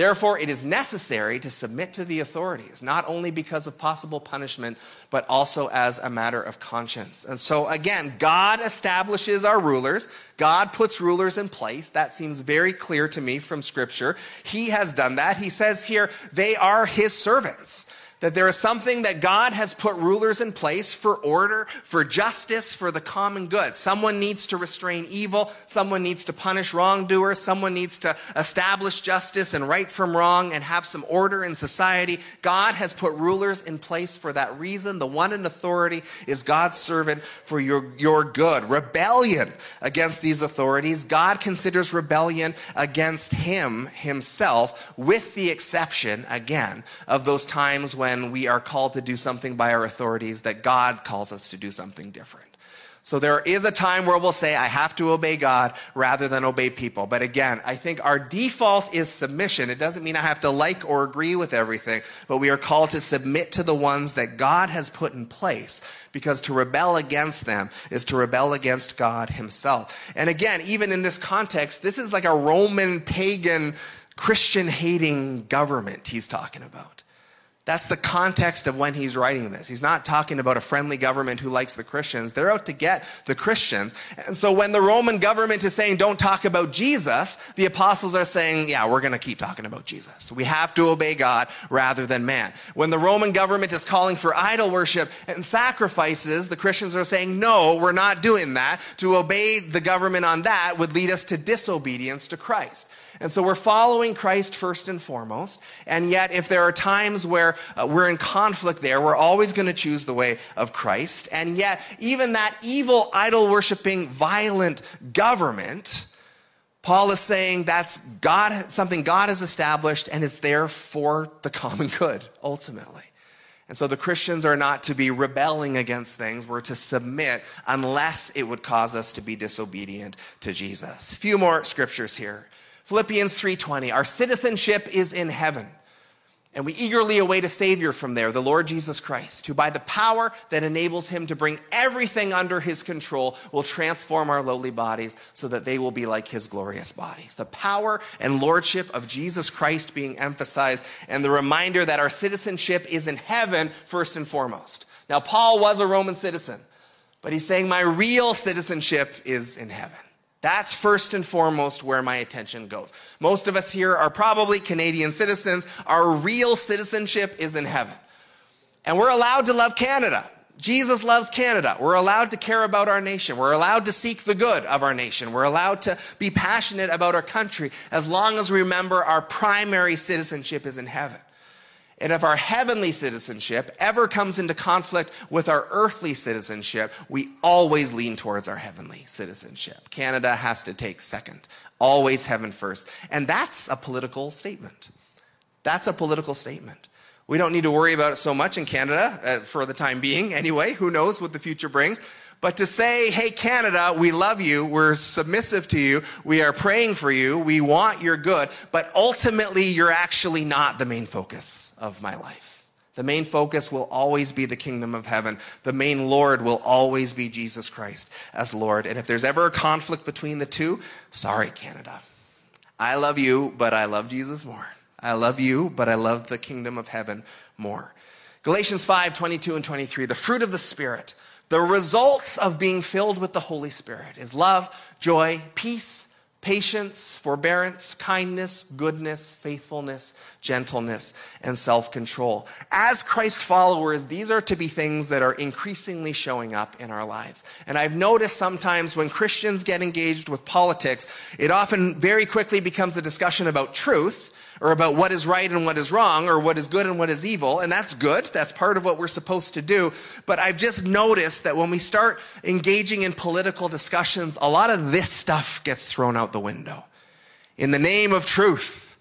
Therefore, it is necessary to submit to the authorities, not only because of possible punishment, but also as a matter of conscience. And so, again, God establishes our rulers. God puts rulers in place. That seems very clear to me from Scripture. He has done that. He says here, they are His servants that there is something that God has put rulers in place for order, for justice, for the common good. Someone needs to restrain evil. Someone needs to punish wrongdoers. Someone needs to establish justice and right from wrong and have some order in society. God has put rulers in place for that reason. The one in authority is God's servant for your, your good. Rebellion against these authorities, God considers rebellion against him himself, with the exception, again, of those times when when we are called to do something by our authorities that God calls us to do something different. So there is a time where we'll say, I have to obey God rather than obey people. But again, I think our default is submission. It doesn't mean I have to like or agree with everything, but we are called to submit to the ones that God has put in place because to rebel against them is to rebel against God himself. And again, even in this context, this is like a Roman pagan Christian hating government he's talking about. That's the context of when he's writing this. He's not talking about a friendly government who likes the Christians. They're out to get the Christians. And so when the Roman government is saying, don't talk about Jesus, the apostles are saying, yeah, we're going to keep talking about Jesus. We have to obey God rather than man. When the Roman government is calling for idol worship and sacrifices, the Christians are saying, no, we're not doing that. To obey the government on that would lead us to disobedience to Christ. And so we're following Christ first and foremost. And yet, if there are times where uh, we're in conflict there, we're always going to choose the way of Christ. And yet, even that evil, idol worshiping, violent government, Paul is saying that's God, something God has established, and it's there for the common good, ultimately. And so the Christians are not to be rebelling against things. We're to submit unless it would cause us to be disobedient to Jesus. A few more scriptures here. Philippians 3:20, our citizenship is in heaven. And we eagerly await a Savior from there, the Lord Jesus Christ, who by the power that enables him to bring everything under his control will transform our lowly bodies so that they will be like his glorious bodies. The power and lordship of Jesus Christ being emphasized, and the reminder that our citizenship is in heaven first and foremost. Now, Paul was a Roman citizen, but he's saying my real citizenship is in heaven. That's first and foremost where my attention goes. Most of us here are probably Canadian citizens. Our real citizenship is in heaven. And we're allowed to love Canada. Jesus loves Canada. We're allowed to care about our nation. We're allowed to seek the good of our nation. We're allowed to be passionate about our country as long as we remember our primary citizenship is in heaven. And if our heavenly citizenship ever comes into conflict with our earthly citizenship, we always lean towards our heavenly citizenship. Canada has to take second, always heaven first. And that's a political statement. That's a political statement. We don't need to worry about it so much in Canada uh, for the time being, anyway. Who knows what the future brings? But to say, hey, Canada, we love you, we're submissive to you, we are praying for you, we want your good, but ultimately you're actually not the main focus of my life. The main focus will always be the kingdom of heaven. The main Lord will always be Jesus Christ as Lord. And if there's ever a conflict between the two, sorry, Canada. I love you, but I love Jesus more. I love you, but I love the kingdom of heaven more. Galatians 5 22 and 23, the fruit of the Spirit, the results of being filled with the Holy Spirit is love, joy, peace patience, forbearance, kindness, goodness, faithfulness, gentleness, and self control. As Christ followers, these are to be things that are increasingly showing up in our lives. And I've noticed sometimes when Christians get engaged with politics, it often very quickly becomes a discussion about truth or about what is right and what is wrong, or what is good and what is evil. And that's good. That's part of what we're supposed to do. But I've just noticed that when we start engaging in political discussions, a lot of this stuff gets thrown out the window. In the name of truth,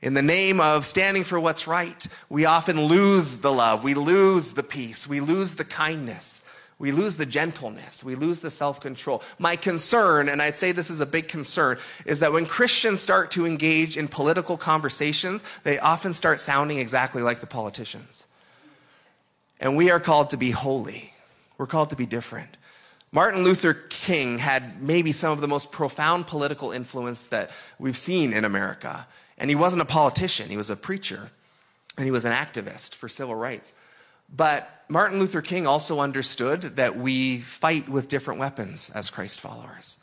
in the name of standing for what's right, we often lose the love, we lose the peace, we lose the kindness. We lose the gentleness. We lose the self control. My concern, and I'd say this is a big concern, is that when Christians start to engage in political conversations, they often start sounding exactly like the politicians. And we are called to be holy, we're called to be different. Martin Luther King had maybe some of the most profound political influence that we've seen in America. And he wasn't a politician, he was a preacher, and he was an activist for civil rights. But Martin Luther King also understood that we fight with different weapons as Christ followers.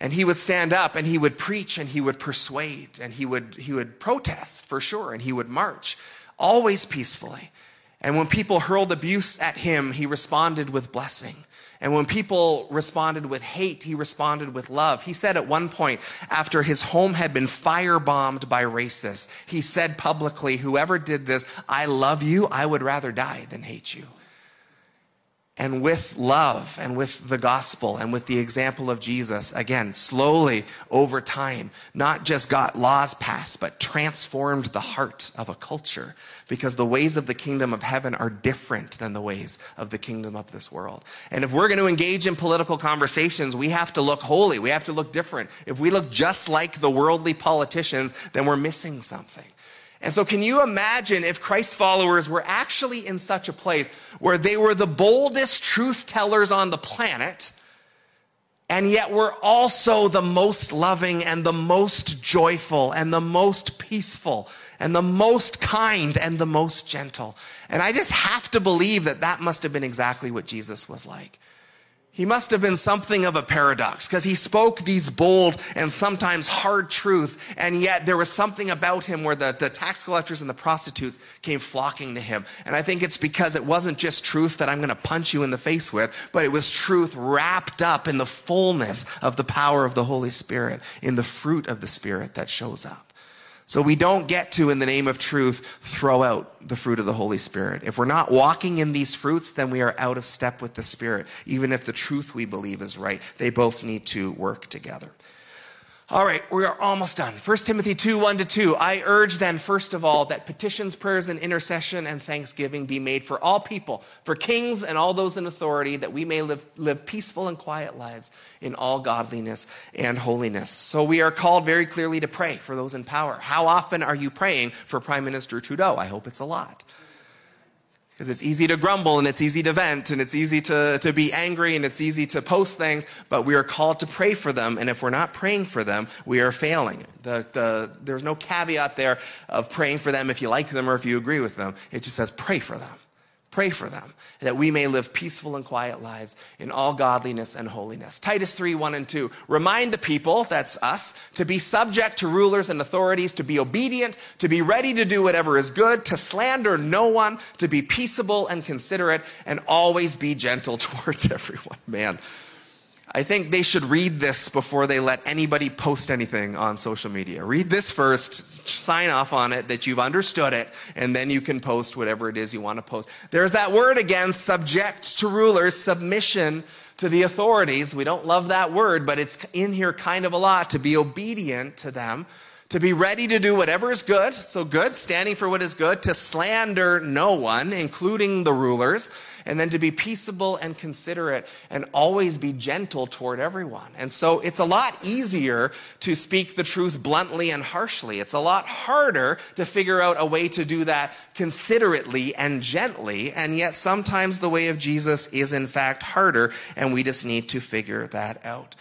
And he would stand up and he would preach and he would persuade and he would, he would protest for sure and he would march, always peacefully. And when people hurled abuse at him, he responded with blessing. And when people responded with hate, he responded with love. He said at one point, after his home had been firebombed by racists, he said publicly, Whoever did this, I love you. I would rather die than hate you and with love and with the gospel and with the example of Jesus, again, slowly over time, not just got laws passed, but transformed the heart of a culture because the ways of the kingdom of heaven are different than the ways of the kingdom of this world. And if we're going to engage in political conversations, we have to look holy. We have to look different. If we look just like the worldly politicians, then we're missing something. And so, can you imagine if Christ followers were actually in such a place where they were the boldest truth tellers on the planet, and yet were also the most loving and the most joyful and the most peaceful and the most kind and the most gentle? And I just have to believe that that must have been exactly what Jesus was like. He must have been something of a paradox because he spoke these bold and sometimes hard truths, and yet there was something about him where the, the tax collectors and the prostitutes came flocking to him. And I think it's because it wasn't just truth that I'm going to punch you in the face with, but it was truth wrapped up in the fullness of the power of the Holy Spirit, in the fruit of the Spirit that shows up. So we don't get to, in the name of truth, throw out the fruit of the Holy Spirit. If we're not walking in these fruits, then we are out of step with the Spirit, even if the truth we believe is right. They both need to work together. All right, we are almost done. 1 Timothy 2 1 to 2. I urge then, first of all, that petitions, prayers, and intercession and thanksgiving be made for all people, for kings and all those in authority, that we may live, live peaceful and quiet lives in all godliness and holiness. So we are called very clearly to pray for those in power. How often are you praying for Prime Minister Trudeau? I hope it's a lot. Because it's easy to grumble and it's easy to vent and it's easy to, to be angry and it's easy to post things, but we are called to pray for them. And if we're not praying for them, we are failing. The, the, there's no caveat there of praying for them if you like them or if you agree with them. It just says pray for them. Pray for them that we may live peaceful and quiet lives in all godliness and holiness. Titus 3 1 and 2. Remind the people, that's us, to be subject to rulers and authorities, to be obedient, to be ready to do whatever is good, to slander no one, to be peaceable and considerate, and always be gentle towards everyone. Man. I think they should read this before they let anybody post anything on social media. Read this first, sign off on it that you've understood it, and then you can post whatever it is you want to post. There's that word again, subject to rulers, submission to the authorities. We don't love that word, but it's in here kind of a lot to be obedient to them, to be ready to do whatever is good. So good, standing for what is good, to slander no one, including the rulers and then to be peaceable and considerate and always be gentle toward everyone. And so it's a lot easier to speak the truth bluntly and harshly. It's a lot harder to figure out a way to do that considerately and gently. And yet sometimes the way of Jesus is in fact harder, and we just need to figure that out.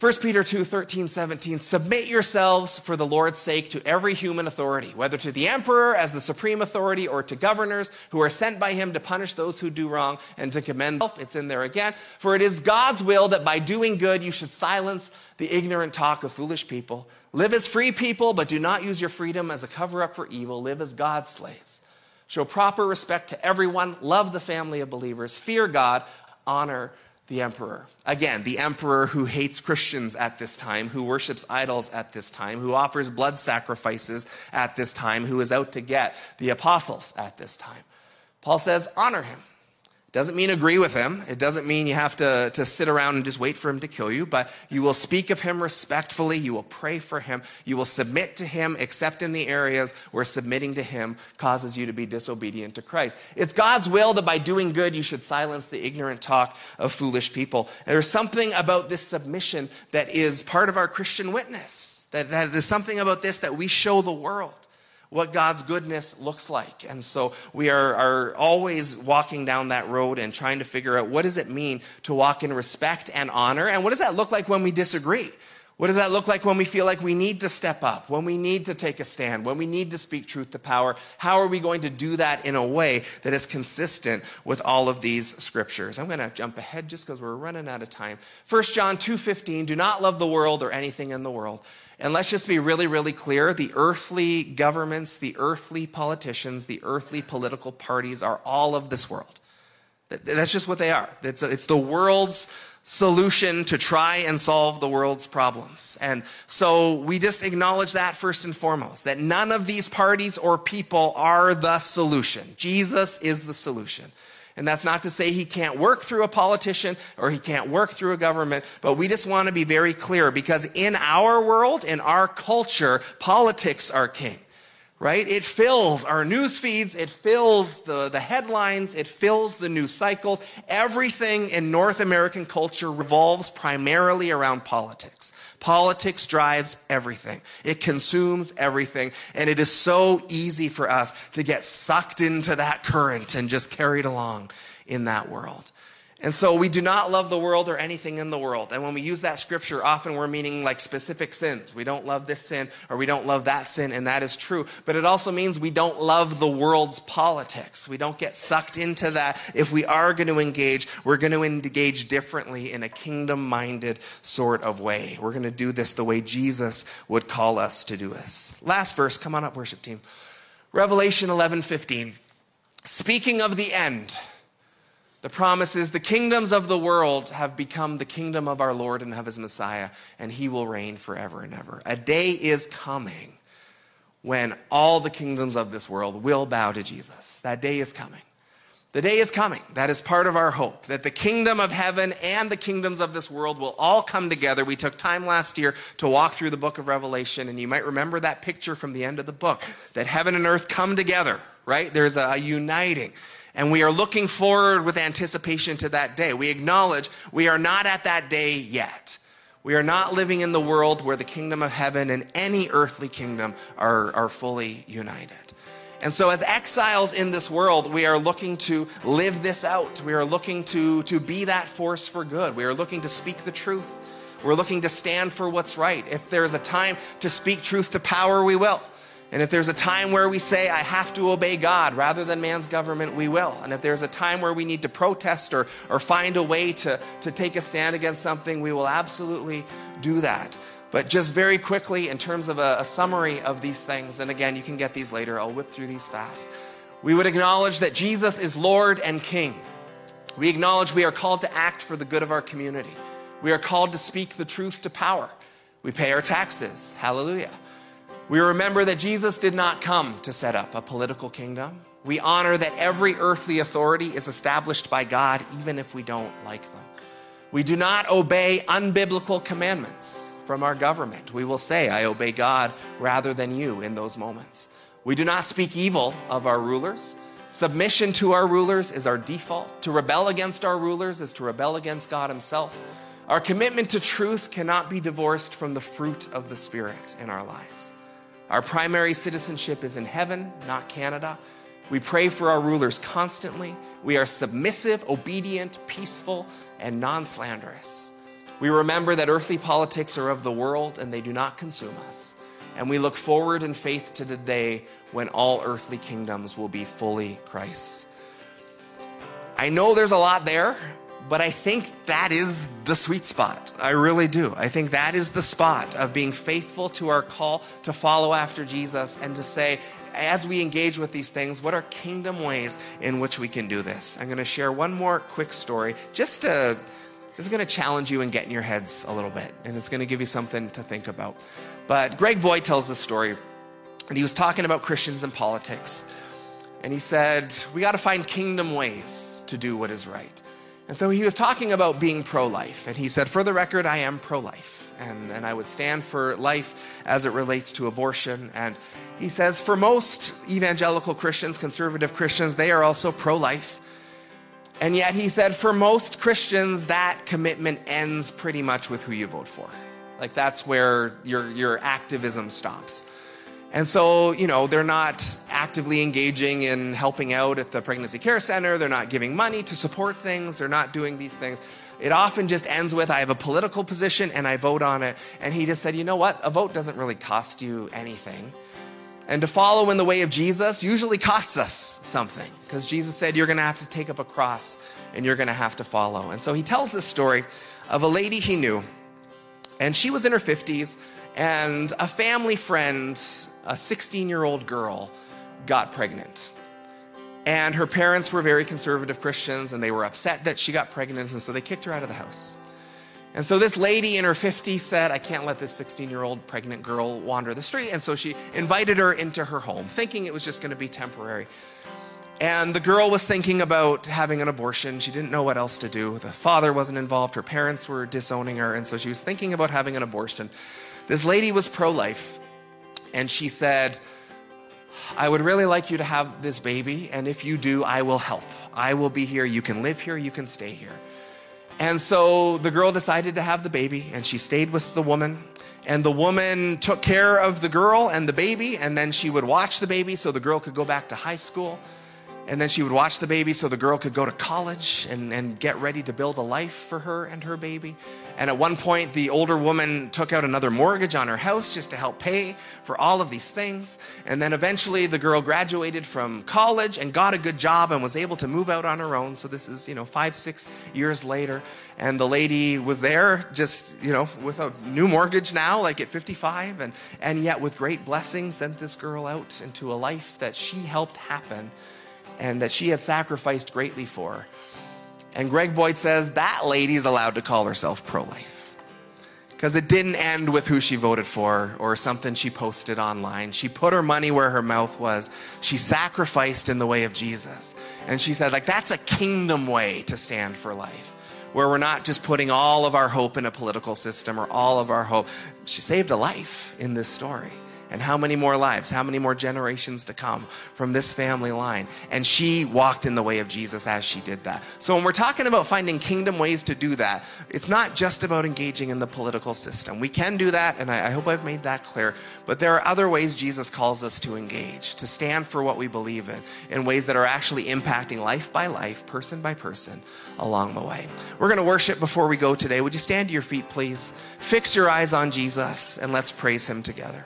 1 Peter 2 13, 17, submit yourselves for the Lord's sake to every human authority, whether to the emperor as the supreme authority or to governors who are sent by him to punish those who do wrong and to commend. It's in there again. For it is God's will that by doing good you should silence the ignorant talk of foolish people. Live as free people, but do not use your freedom as a cover up for evil. Live as God's slaves. Show proper respect to everyone. Love the family of believers. Fear God. Honor the emperor. Again, the emperor who hates Christians at this time, who worships idols at this time, who offers blood sacrifices at this time, who is out to get the apostles at this time. Paul says, honor him. Doesn't mean agree with him. It doesn't mean you have to, to sit around and just wait for him to kill you, but you will speak of him respectfully. You will pray for him. You will submit to him, except in the areas where submitting to him causes you to be disobedient to Christ. It's God's will that by doing good, you should silence the ignorant talk of foolish people. There's something about this submission that is part of our Christian witness. That, that there's something about this that we show the world what God's goodness looks like. And so we are, are always walking down that road and trying to figure out what does it mean to walk in respect and honor, and what does that look like when we disagree? What does that look like when we feel like we need to step up, when we need to take a stand, when we need to speak truth to power? How are we going to do that in a way that is consistent with all of these scriptures? I'm going to jump ahead just because we're running out of time. 1 John 2:15, do not love the world or anything in the world. And let's just be really, really clear the earthly governments, the earthly politicians, the earthly political parties are all of this world. That's just what they are. It's, it's the world's solution to try and solve the world's problems. And so we just acknowledge that first and foremost, that none of these parties or people are the solution. Jesus is the solution. And that's not to say he can't work through a politician or he can't work through a government, but we just want to be very clear because in our world, in our culture, politics are king, right? It fills our news feeds, it fills the, the headlines, it fills the news cycles. Everything in North American culture revolves primarily around politics. Politics drives everything. It consumes everything. And it is so easy for us to get sucked into that current and just carried along in that world. And so we do not love the world or anything in the world. And when we use that scripture, often we're meaning like specific sins. We don't love this sin or we don't love that sin, and that is true. But it also means we don't love the world's politics. We don't get sucked into that. If we are going to engage, we're going to engage differently in a kingdom minded sort of way. We're going to do this the way Jesus would call us to do this. Last verse, come on up, worship team. Revelation 11 15. Speaking of the end, the promise is the kingdoms of the world have become the kingdom of our Lord and of his Messiah, and he will reign forever and ever. A day is coming when all the kingdoms of this world will bow to Jesus. That day is coming. The day is coming. That is part of our hope that the kingdom of heaven and the kingdoms of this world will all come together. We took time last year to walk through the book of Revelation, and you might remember that picture from the end of the book that heaven and earth come together, right? There's a uniting. And we are looking forward with anticipation to that day. We acknowledge we are not at that day yet. We are not living in the world where the kingdom of heaven and any earthly kingdom are, are fully united. And so, as exiles in this world, we are looking to live this out. We are looking to, to be that force for good. We are looking to speak the truth. We're looking to stand for what's right. If there's a time to speak truth to power, we will. And if there's a time where we say, I have to obey God rather than man's government, we will. And if there's a time where we need to protest or, or find a way to, to take a stand against something, we will absolutely do that. But just very quickly, in terms of a, a summary of these things, and again, you can get these later, I'll whip through these fast. We would acknowledge that Jesus is Lord and King. We acknowledge we are called to act for the good of our community. We are called to speak the truth to power. We pay our taxes. Hallelujah. We remember that Jesus did not come to set up a political kingdom. We honor that every earthly authority is established by God, even if we don't like them. We do not obey unbiblical commandments from our government. We will say, I obey God rather than you in those moments. We do not speak evil of our rulers. Submission to our rulers is our default. To rebel against our rulers is to rebel against God Himself. Our commitment to truth cannot be divorced from the fruit of the Spirit in our lives. Our primary citizenship is in heaven, not Canada. We pray for our rulers constantly. We are submissive, obedient, peaceful, and non slanderous. We remember that earthly politics are of the world and they do not consume us. And we look forward in faith to the day when all earthly kingdoms will be fully Christ's. I know there's a lot there, but I think that is the sweet spot. I really do. I think that is the spot of being faithful to our call to follow after Jesus and to say, as we engage with these things, what are kingdom ways in which we can do this? I'm going to share one more quick story just to. This is going to challenge you and get in your heads a little bit, and it's going to give you something to think about. But Greg Boyd tells the story, and he was talking about Christians and politics. And he said, We got to find kingdom ways to do what is right. And so he was talking about being pro life. And he said, For the record, I am pro life. And, and I would stand for life as it relates to abortion. And he says, For most evangelical Christians, conservative Christians, they are also pro life. And yet he said, For most Christians, that commitment ends pretty much with who you vote for. Like that's where your, your activism stops. And so, you know, they're not actively engaging in helping out at the pregnancy care center. They're not giving money to support things. They're not doing these things. It often just ends with I have a political position and I vote on it. And he just said, you know what? A vote doesn't really cost you anything. And to follow in the way of Jesus usually costs us something because Jesus said you're going to have to take up a cross and you're going to have to follow. And so he tells this story of a lady he knew, and she was in her 50s, and a family friend a 16 year old girl got pregnant. And her parents were very conservative Christians and they were upset that she got pregnant, and so they kicked her out of the house. And so this lady in her 50s said, I can't let this 16 year old pregnant girl wander the street. And so she invited her into her home, thinking it was just going to be temporary. And the girl was thinking about having an abortion. She didn't know what else to do. The father wasn't involved. Her parents were disowning her. And so she was thinking about having an abortion. This lady was pro life and she said, I would really like you to have this baby, and if you do, I will help. I will be here. You can live here, you can stay here. And so the girl decided to have the baby, and she stayed with the woman. And the woman took care of the girl and the baby, and then she would watch the baby so the girl could go back to high school. And then she would watch the baby so the girl could go to college and, and get ready to build a life for her and her baby. And at one point, the older woman took out another mortgage on her house just to help pay for all of these things. And then eventually, the girl graduated from college and got a good job and was able to move out on her own. So this is, you know, five, six years later. And the lady was there just, you know, with a new mortgage now, like at 55, and, and yet with great blessings, sent this girl out into a life that she helped happen and that she had sacrificed greatly for. And Greg Boyd says that lady is allowed to call herself pro life. Because it didn't end with who she voted for or something she posted online. She put her money where her mouth was. She sacrificed in the way of Jesus. And she said, like, that's a kingdom way to stand for life, where we're not just putting all of our hope in a political system or all of our hope. She saved a life in this story and how many more lives, how many more generations to come from this family line. And she walked in the way of Jesus as she did that. So when we're talking about finding kingdom ways to do that, it's not just about engaging in the political system. We can do that, and I, I hope I've made that clear. But there are other ways Jesus calls us to engage, to stand for what we believe in, in ways that are actually impacting life by life, person by person along the way. We're going to worship before we go today. Would you stand to your feet, please? Fix your eyes on Jesus, and let's praise him together.